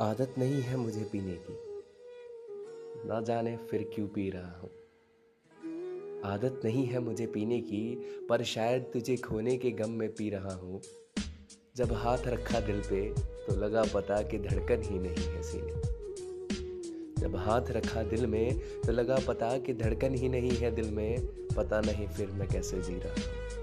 आदत नहीं है मुझे पीने की। ना जाने फिर क्यों पी रहा हूँ। आदत नहीं है मुझे पीने की, पर शायद तुझे खोने के गम में पी रहा हूँ। जब हाथ रखा दिल पे तो लगा पता कि धड़कन ही नहीं है सीने। जब हाथ रखा दिल में तो लगा पता कि धड़कन ही नहीं है दिल में। पता नहीं फिर मैं कैसे जी रहा हूँ।